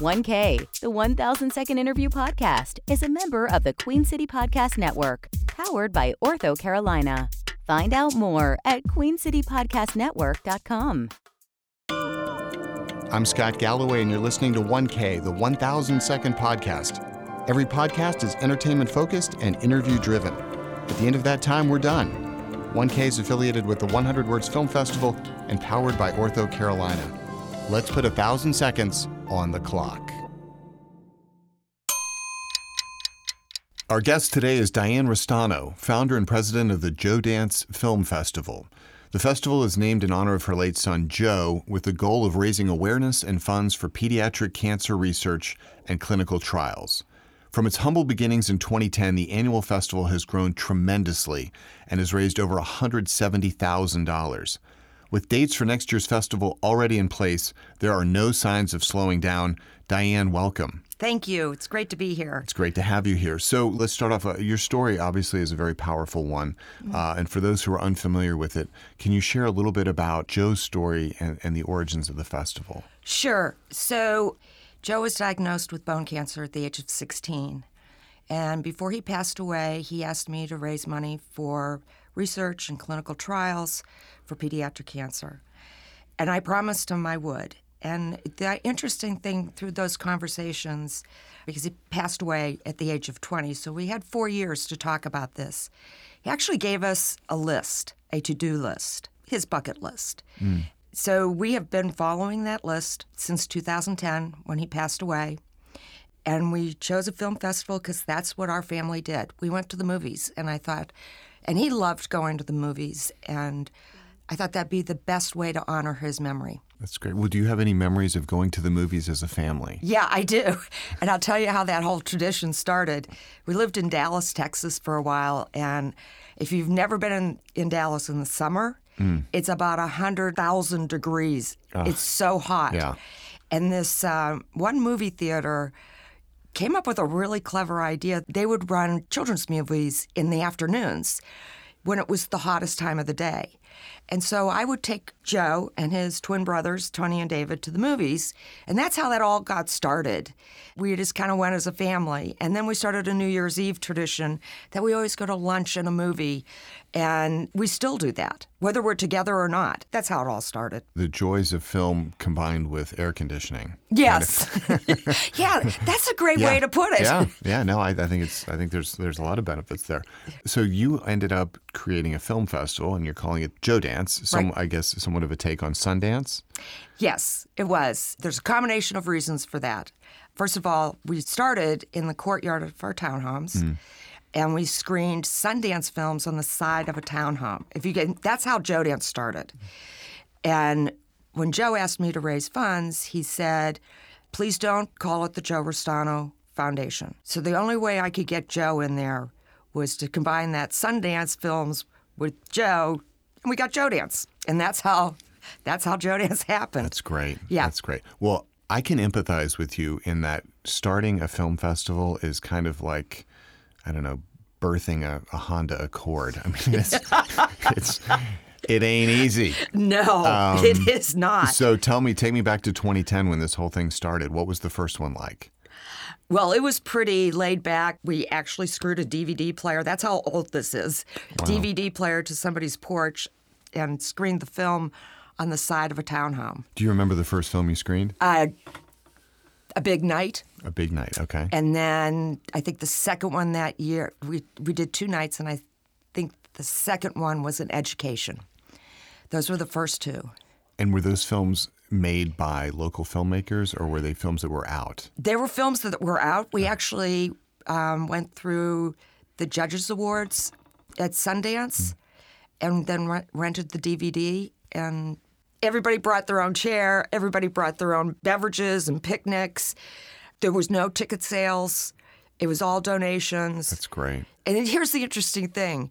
1K, the 1000 Second Interview Podcast, is a member of the Queen City Podcast Network, powered by OrthoCarolina. Find out more at queencitypodcastnetwork.com. I'm Scott Galloway, and you're listening to 1K, the 1000 Second Podcast. Every podcast is entertainment focused and interview driven. At the end of that time, we're done. 1K is affiliated with the 100 Words Film Festival and powered by OrthoCarolina. Let's put a thousand seconds on the clock. Our guest today is Diane Restaino, founder and president of the Joedance Film Festival. The festival is named in honor of her late son, Joe, with the goal of raising awareness and funds for pediatric cancer research and clinical trials. From its humble beginnings in 2010, the annual festival has grown tremendously and has raised over $170,000. With dates for next year's festival already in place, there are no signs of slowing down. Diane, welcome. Thank you. It's great to be here. It's great to have you here. So let's start off. Uh, your story obviously is a very powerful one. Uh, and for those who are unfamiliar with it, can you share a little bit about Joe's story and, and the origins of the festival? Sure. So, Joe was diagnosed with bone cancer at the age of 16. And before he passed away, he asked me to raise money for research and clinical trials for pediatric cancer. And I promised him I would. And the interesting thing through those conversations, because he passed away at the age of 20, so we had four years to talk about this. He actually gave us a list, a to do list, his bucket list. Hmm. So we have been following that list since 2010 when he passed away. And we chose a film festival because that's what our family did. We went to the movies, and I thought, and he loved going to the movies, and I thought that'd be the best way to honor his memory. That's great. Well, do you have any memories of going to the movies as a family? Yeah, I do. And I'll tell you how that whole tradition started. We lived in Dallas, Texas for a while. And if you've never been in, in Dallas in the summer, it's about 100,000 degrees. It's so hot. Yeah. And this um, one movie theater came up with a really clever idea. They would run children's movies in the afternoons when it was the hottest time of the day. And so I would take Joe and his twin brothers, Tony and David, to the movies. And that's how that all got started. We just kind of went as a family. And then we started a New Year's Eve tradition that we always go to lunch and a movie. And we still do that, whether we're together or not. That's how it all started. The joys of film combined with air conditioning. Yes. yeah, that's a great way to put it. Yeah, yeah. No, I, I think it's. I think there's there's a lot of benefits there. So you ended up creating a film festival, and you're calling it Joe Dance. Some, Right. I guess, somewhat of a take on Sundance. Yes, it was. There's a combination of reasons for that. First of all, we started in the courtyard of our townhomes. Hmm. And we screened Sundance films on the side of a townhome. If you get, that's how Joedance started. And when Joe asked me to raise funds, he said, "Please don't call it the Joe Restaino Foundation." So the only way I could get Joe in there was to combine that Sundance films with Joe, and we got Joedance, and that's how that's how Joedance happened. That's great. Yeah. That's great. Well, I can empathize with you in that starting a film festival is kind of like, I don't know, birthing a, a Honda Accord. I mean, it's, it's it ain't easy. no, um, it is not. So tell me, take me back to 2010 when this whole thing started. What was the first one like? Well, it was pretty laid back. We actually screwed a DVD player. That's how old this is. DVD player to somebody's porch and screened the film on the side of a townhome. Do you remember the first film you screened? Uh, a big night. A Big Night. Okay. And then I think the second one that year, we, we did two nights, and I think the second one was an education. Those were the first two. And were those films made by local filmmakers, or were they films that were out? They were films that were out. We actually um, went through the Judges Awards at Sundance and then re- rented the DVD. And everybody brought their own chair, everybody brought their own beverages and picnics. There was no ticket sales, it was all donations. That's great. And here's the interesting thing.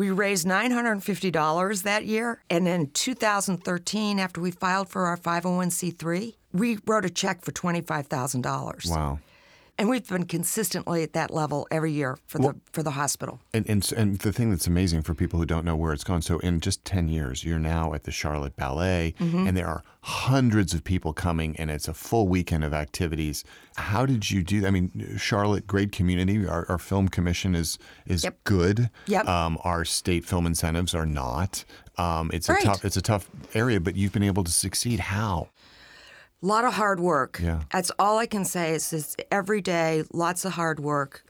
We raised $950 that year. And in 2013, after we filed for our 501c3, we wrote a check for $25,000. Wow. And we've been consistently at that level every year for the for the hospital. And, and and the thing that's amazing for people who don't know where it's gone. So in just ten years, you're now at the Charlotte Ballet, Mm-hmm. and there are hundreds of people coming, and it's a full weekend of activities. How did you do that? I mean, Charlotte, great community. Our, our film commission is is Yep. good. Yep. Um, our state film incentives are not. Um, it's Right. a tough it's a tough area, but you've been able to succeed. How? A lot of hard work. Yeah. That's all I can say is, is every day, lots of hard work.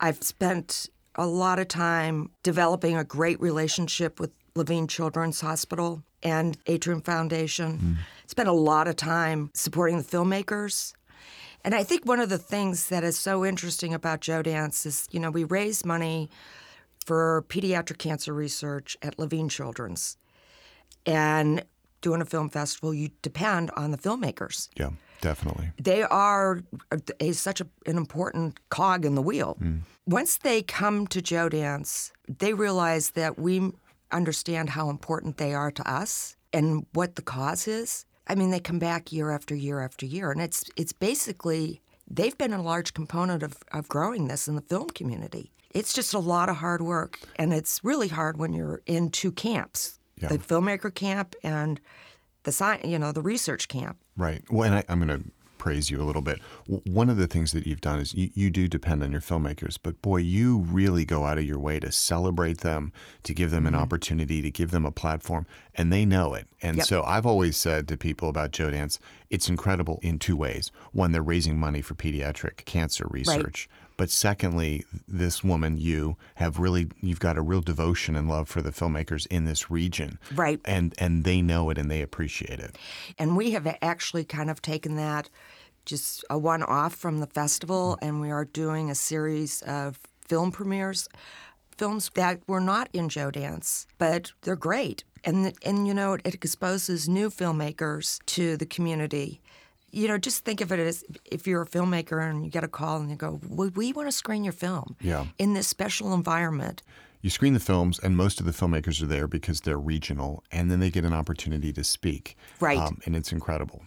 I've spent a lot of time developing a great relationship with Levine Children's Hospital and Atrium Foundation. Hmm. Spent a lot of time supporting the filmmakers. And I think one of the things that is so interesting about Joedance is, you know, we raise money for pediatric cancer research at Levine Children's. And doing a film festival, you depend on the filmmakers. Yeah, definitely. They are uh, a, a- such a, an important cog in the wheel. Mm. Once they come to Joedance, they realize that we understand how important they are to us and what the cause is. I mean, they come back year after year after year, and it's it's basically they've been a large component of, of growing this in the film community. It's just a lot of hard work, and it's really hard when you're in two camps: Yeah. the filmmaker camp and the sci- you know, the research camp. Right. Well, and I, I'm going to praise you a little bit. W- One of the things that you've done is you, you do depend on your filmmakers, but boy, you really go out of your way to celebrate them, to give them Mm-hmm. an opportunity, to give them a platform, and they know it. And Yep. so I've always said to people about Joedance, it's incredible in two ways. One, they're raising money for pediatric cancer research. But secondly, this woman, you have really, you've got a real devotion and love for the filmmakers in this region. Right. And, and they know it and they appreciate it. And we have actually kind of taken that just a one off from the festival, mm. and we are doing a series of film premieres, films that were not in Joedance, but they're great. And, and you know, it exposes new filmmakers to the community. You know, just think of it as if you're a filmmaker and you get a call and you go, we, we want to screen your film Yeah. in this special environment. You screen the films, and most of the filmmakers are there because they're regional, and then they get an opportunity to speak. Um, Right. and it's incredible.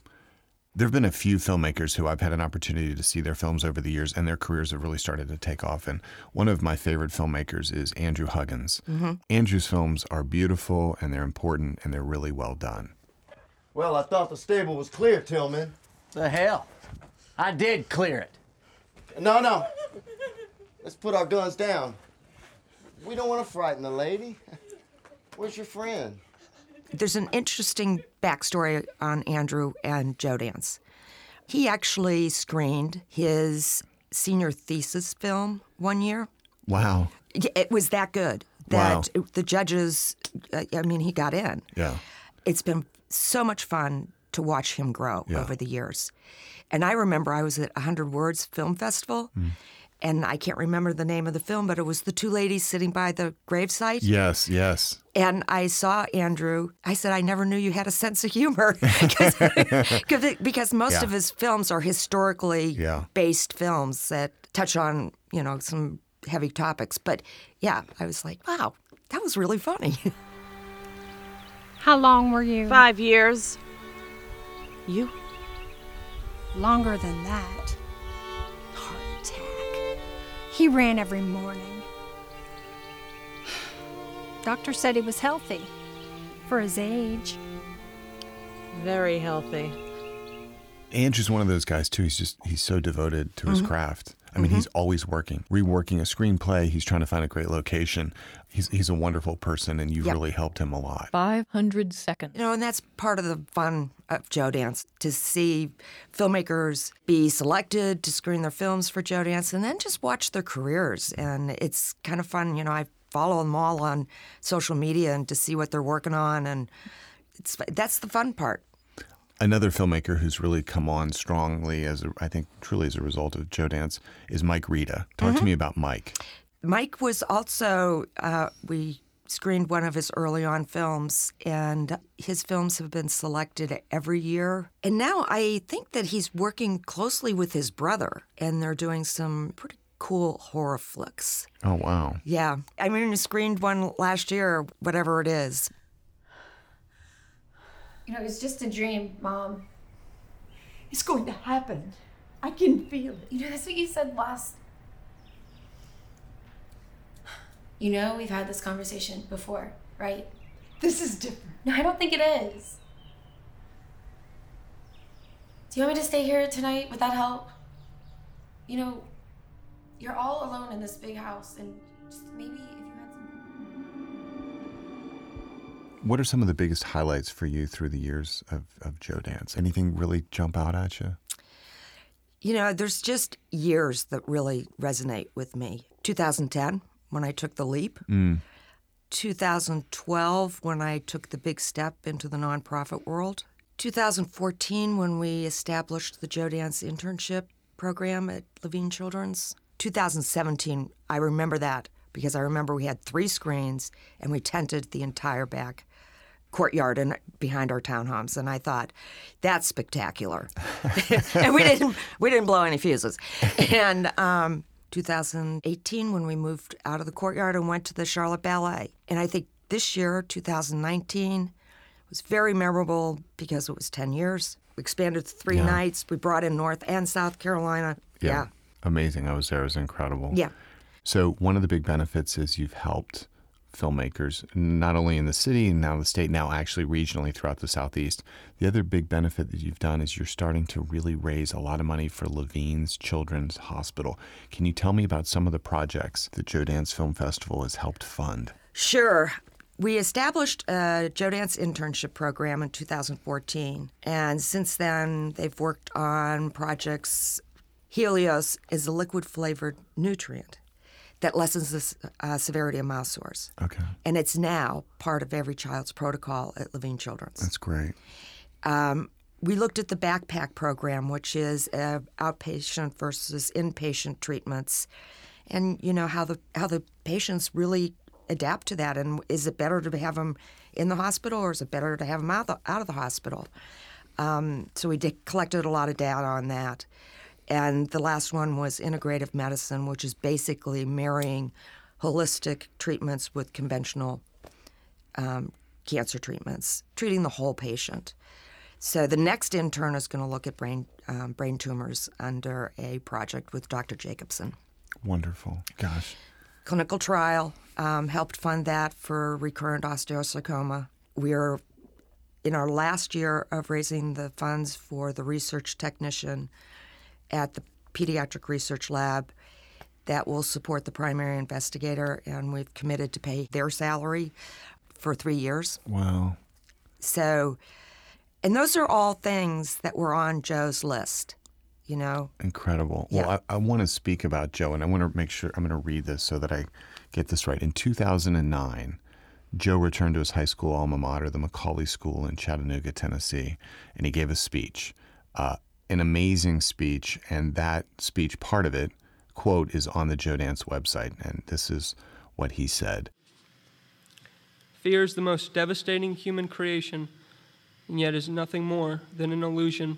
There have been a few filmmakers who I've had an opportunity to see their films over the years, and their careers have really started to take off. And one of my favorite filmmakers is Andrew Huggins. Andrew's films are beautiful, and they're important, and they're really well done. Well, I thought the stable was clear, Tillman. The hell? I did clear it. No, no. Let's put our guns down. We don't want to frighten the lady. Where's your friend? There's an interesting backstory on Andrew and Joe Dance. He actually screened his senior thesis film one year. Wow. It was that good Wow. that the judges, uh, I mean, he got in. Yeah. It's been so much fun to watch him grow Yeah. over the years. And I remember I was at 100 Words Film Festival, Hmm. and I can't remember the name of the film, but it was the two ladies sitting by the gravesite. Yes, yes. And I saw Andrew. I said, I never knew you had a sense of humor. 'cause because most Yeah. of his films are historically Yeah. based films that touch on, you know, some heavy topics. But yeah, I was like, wow, that was really funny. How long were you? Five years. You? Longer than that. Heart attack. He ran every morning. Doctor said he was healthy for his age. Very healthy. Andrew's one of those guys too. He's just he's so devoted to Mm-hmm. his craft. I mean, mm-hmm. he's always working, reworking a screenplay. He's trying to find a great location. He's he's a wonderful person, and you've Yep. really helped him a lot. 500 seconds. You know, and that's part of the fun of Joedance to see filmmakers be selected to screen their films for Joedance and then just watch their careers. And it's kind of fun. You know, I follow them all on social media and to see what they're working on. And it's that's the fun part. Another filmmaker who's really come on strongly, as a, I think truly as a result of Joedance, is Mike Rita. Talk Mm-hmm. to me about Mike. Mike was also, uh, we screened one of his early on films, and his films have been selected every year. And now I think that he's working closely with his brother, and they're doing some pretty cool horror flicks. Oh wow! Yeah. I mean, we screened one last year, whatever it is. You know, it was just a dream, Mom. It's going to happen. I can feel it. You know, that's what you said last. You know, we've had this conversation before, right? This is different. No, I don't think it is. Do you want me to stay here tonight? Would that help? You know, you're all alone in this big house, and just maybe What are some of the biggest highlights for you through the years of, of Joedance? Anything really jump out at you? You know, there's just years that really resonate with me. 2010, when I took the leap. Mm. 2012, when I took the big step into the nonprofit world. 2014, when we established the Joedance internship program at Levine Children's. 2017, I remember that because I remember we had three screens and we tented the entire back courtyard and behind our townhomes and I thought that's spectacular. and we didn't we didn't blow any fuses. And um 2018 when we moved out of the courtyard and went to the Charlotte Ballet. And I think this year 2019 was very memorable because it was 10 years. We expanded to 3 Yeah. nights. We brought in North and South Carolina. Yeah. Amazing. I was there. It was incredible. Yeah. So, one of the big benefits is you've helped filmmakers, not only in the city and now the state, now actually regionally throughout the Southeast. The other big benefit that you've done is you're starting to really raise a lot of money for Levine's Children's Hospital. Can you tell me about some of the projects that Joedance Film Festival has helped fund? Sure. We established a Joedance internship program in 2014, and since then they've worked on projects. Healios is a liquid flavored nutrient that lessens the uh, severity of mouth sores, Okay. and it's now part of every child's protocol at Levine Children's. That's great. Um, we looked at the backpack program, which is uh, outpatient versus inpatient treatments, and you know how the how the patients really adapt to that. And is it better to have them in the hospital, or is it better to have them out the, out of the hospital? Um, so we did, collected a lot of data on that. And the last one was integrative medicine, which is basically marrying holistic treatments with conventional um, cancer treatments, treating the whole patient. So the next intern is going to look at brain um, brain tumors under a project with Dr. Jacobson. Wonderful. Gosh. Clinical trial um, helped fund that for recurrent osteosarcoma. We are in our last year of raising the funds for the research technician at the Pediatric Research Lab that will support the primary investigator, and we've committed to pay their salary for three years. Wow. So, and those are all things that were on Joe's list, you know. Incredible. Yeah. Well, I, I want to speak about Joe, and I want to make sure I'm going to read this so that I get this right. In 2009, Joe returned to his high school alma mater, the McCallie School in Chattanooga, Tennessee, and he gave a speech, uh, an amazing speech. And that speech, part of it, quote, is on the Joe Dance website. And this is what he said. Fear is the most devastating human creation, and yet is nothing more than an illusion.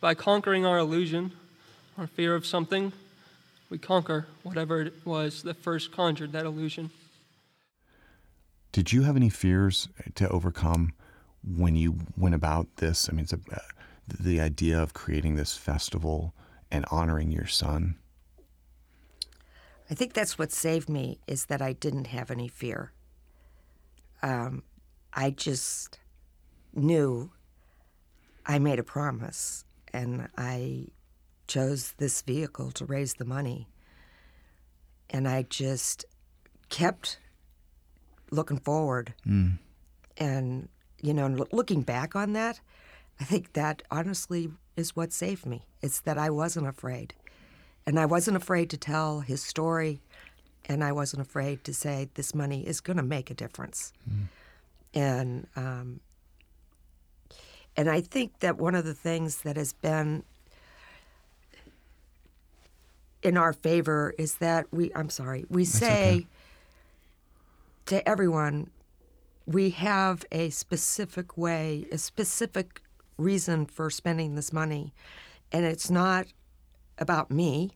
By conquering our illusion, our fear of something, we conquer whatever it was that first conjured that illusion. Did you have any fears to overcome when you went about this? I mean, it's a, uh, the idea of creating this festival and honoring your son. I think that's what saved me is that I didn't have any fear. Um, I just knew I made a promise and I chose this vehicle to raise the money. And I just kept looking forward. And, you know, and looking back on that, I think that honestly is what saved me. It's that I wasn't afraid. And I wasn't afraid to tell his story, and I wasn't afraid to say this money is going to make a difference. And um, and I think that one of the things that has been in our favor is that we I'm sorry we say to everyone we have a specific way, a specific reason for spending this money, and it's not about me.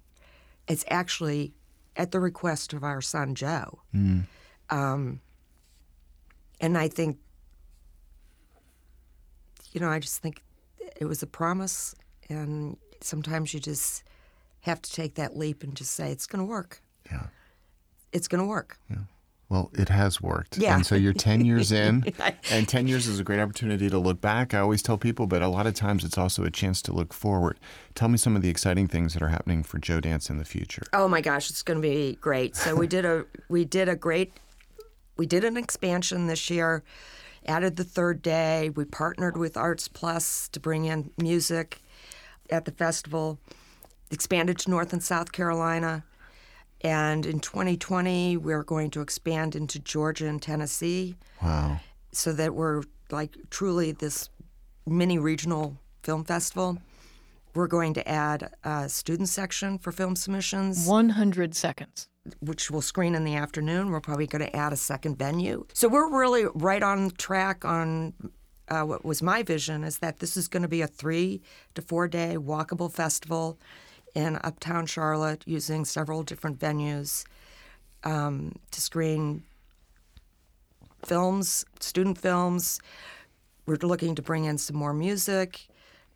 It's actually at the request of our son Joe. Um, and I think, you know, I just think it was a promise, and sometimes you just have to take that leap and just say it's going to work. Yeah. It's going to work. Well, it has worked. Yeah. And so you're 10 years in, and 10 years is a great opportunity to look back. I always tell people, but a lot of times it's also a chance to look forward. Tell me some of the exciting things that are happening for Joedance in the future. Oh my gosh, it's going to be great. So we did a we did a great we did an expansion this year. Added the third day. We partnered with Arts Plus to bring in music at the festival. Expanded to North and South Carolina. And in 2020, we're going to expand into Georgia and Tennessee Wow. so that we're like truly this mini regional film festival. We're going to add a student section for film submissions. 100 seconds. Which we'll screen in the afternoon. We're probably going to add a second venue. So we're really right on track on uh, what was my vision is that this is going to be a three to four day walkable festival in uptown Charlotte using several different venues um, to screen films, student films. We're looking to bring in some more music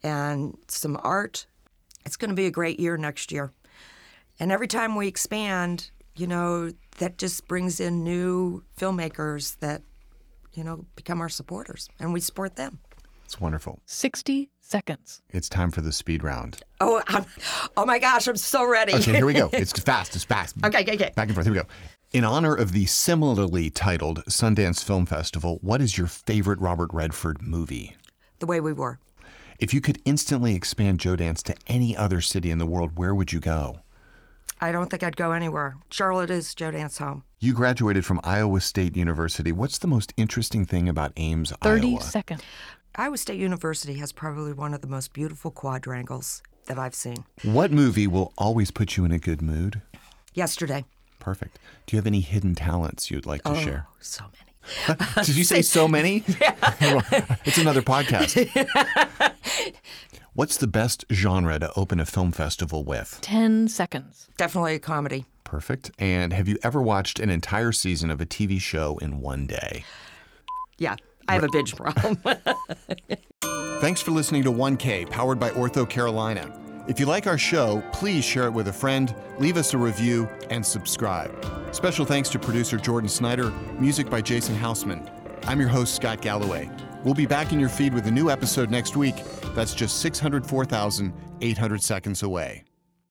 and some art. It's going to be a great year next year. And every time we expand, you know, that just brings in new filmmakers that, you know, become our supporters and we support them. It's wonderful. 60 seconds. It's time for the speed round. Oh, I'm, oh my gosh, I'm so ready. Okay, here we go. It's fast. It's fast. Okay, okay, okay. Back and forth. Here we go. In honor of the similarly titled Sundance Film Festival, what is your favorite Robert Redford movie? the way we were. If you could instantly expand Joedance to any other city in the world, where would you go? I don't think I'd go anywhere. Charlotte is Joedance home. You graduated from Iowa State University. What's the most interesting thing about Ames, 30 Iowa? seconds. Iowa State University has probably one of the most beautiful quadrangles that I've seen. What movie will always put you in a good mood? Yesterday. Perfect. Do you have any hidden talents you'd like to oh, share? so many. Did you say so many? Yeah. it's another podcast. What's the best genre to open a film festival with? 10 seconds. Definitely a comedy. Perfect. And have you ever watched an entire season of a TV show in one day? Yeah, I have a binge problem. Thanks for listening to 1K, powered by OrthoCarolina. If you like our show, please share it with a friend, leave us a review, and subscribe. Special thanks to producer Jordan Snyder, music by Jason Hausman. I'm your host, Scott Galloway. We'll be back in your feed with a new episode next week. That's just 604,800 seconds away.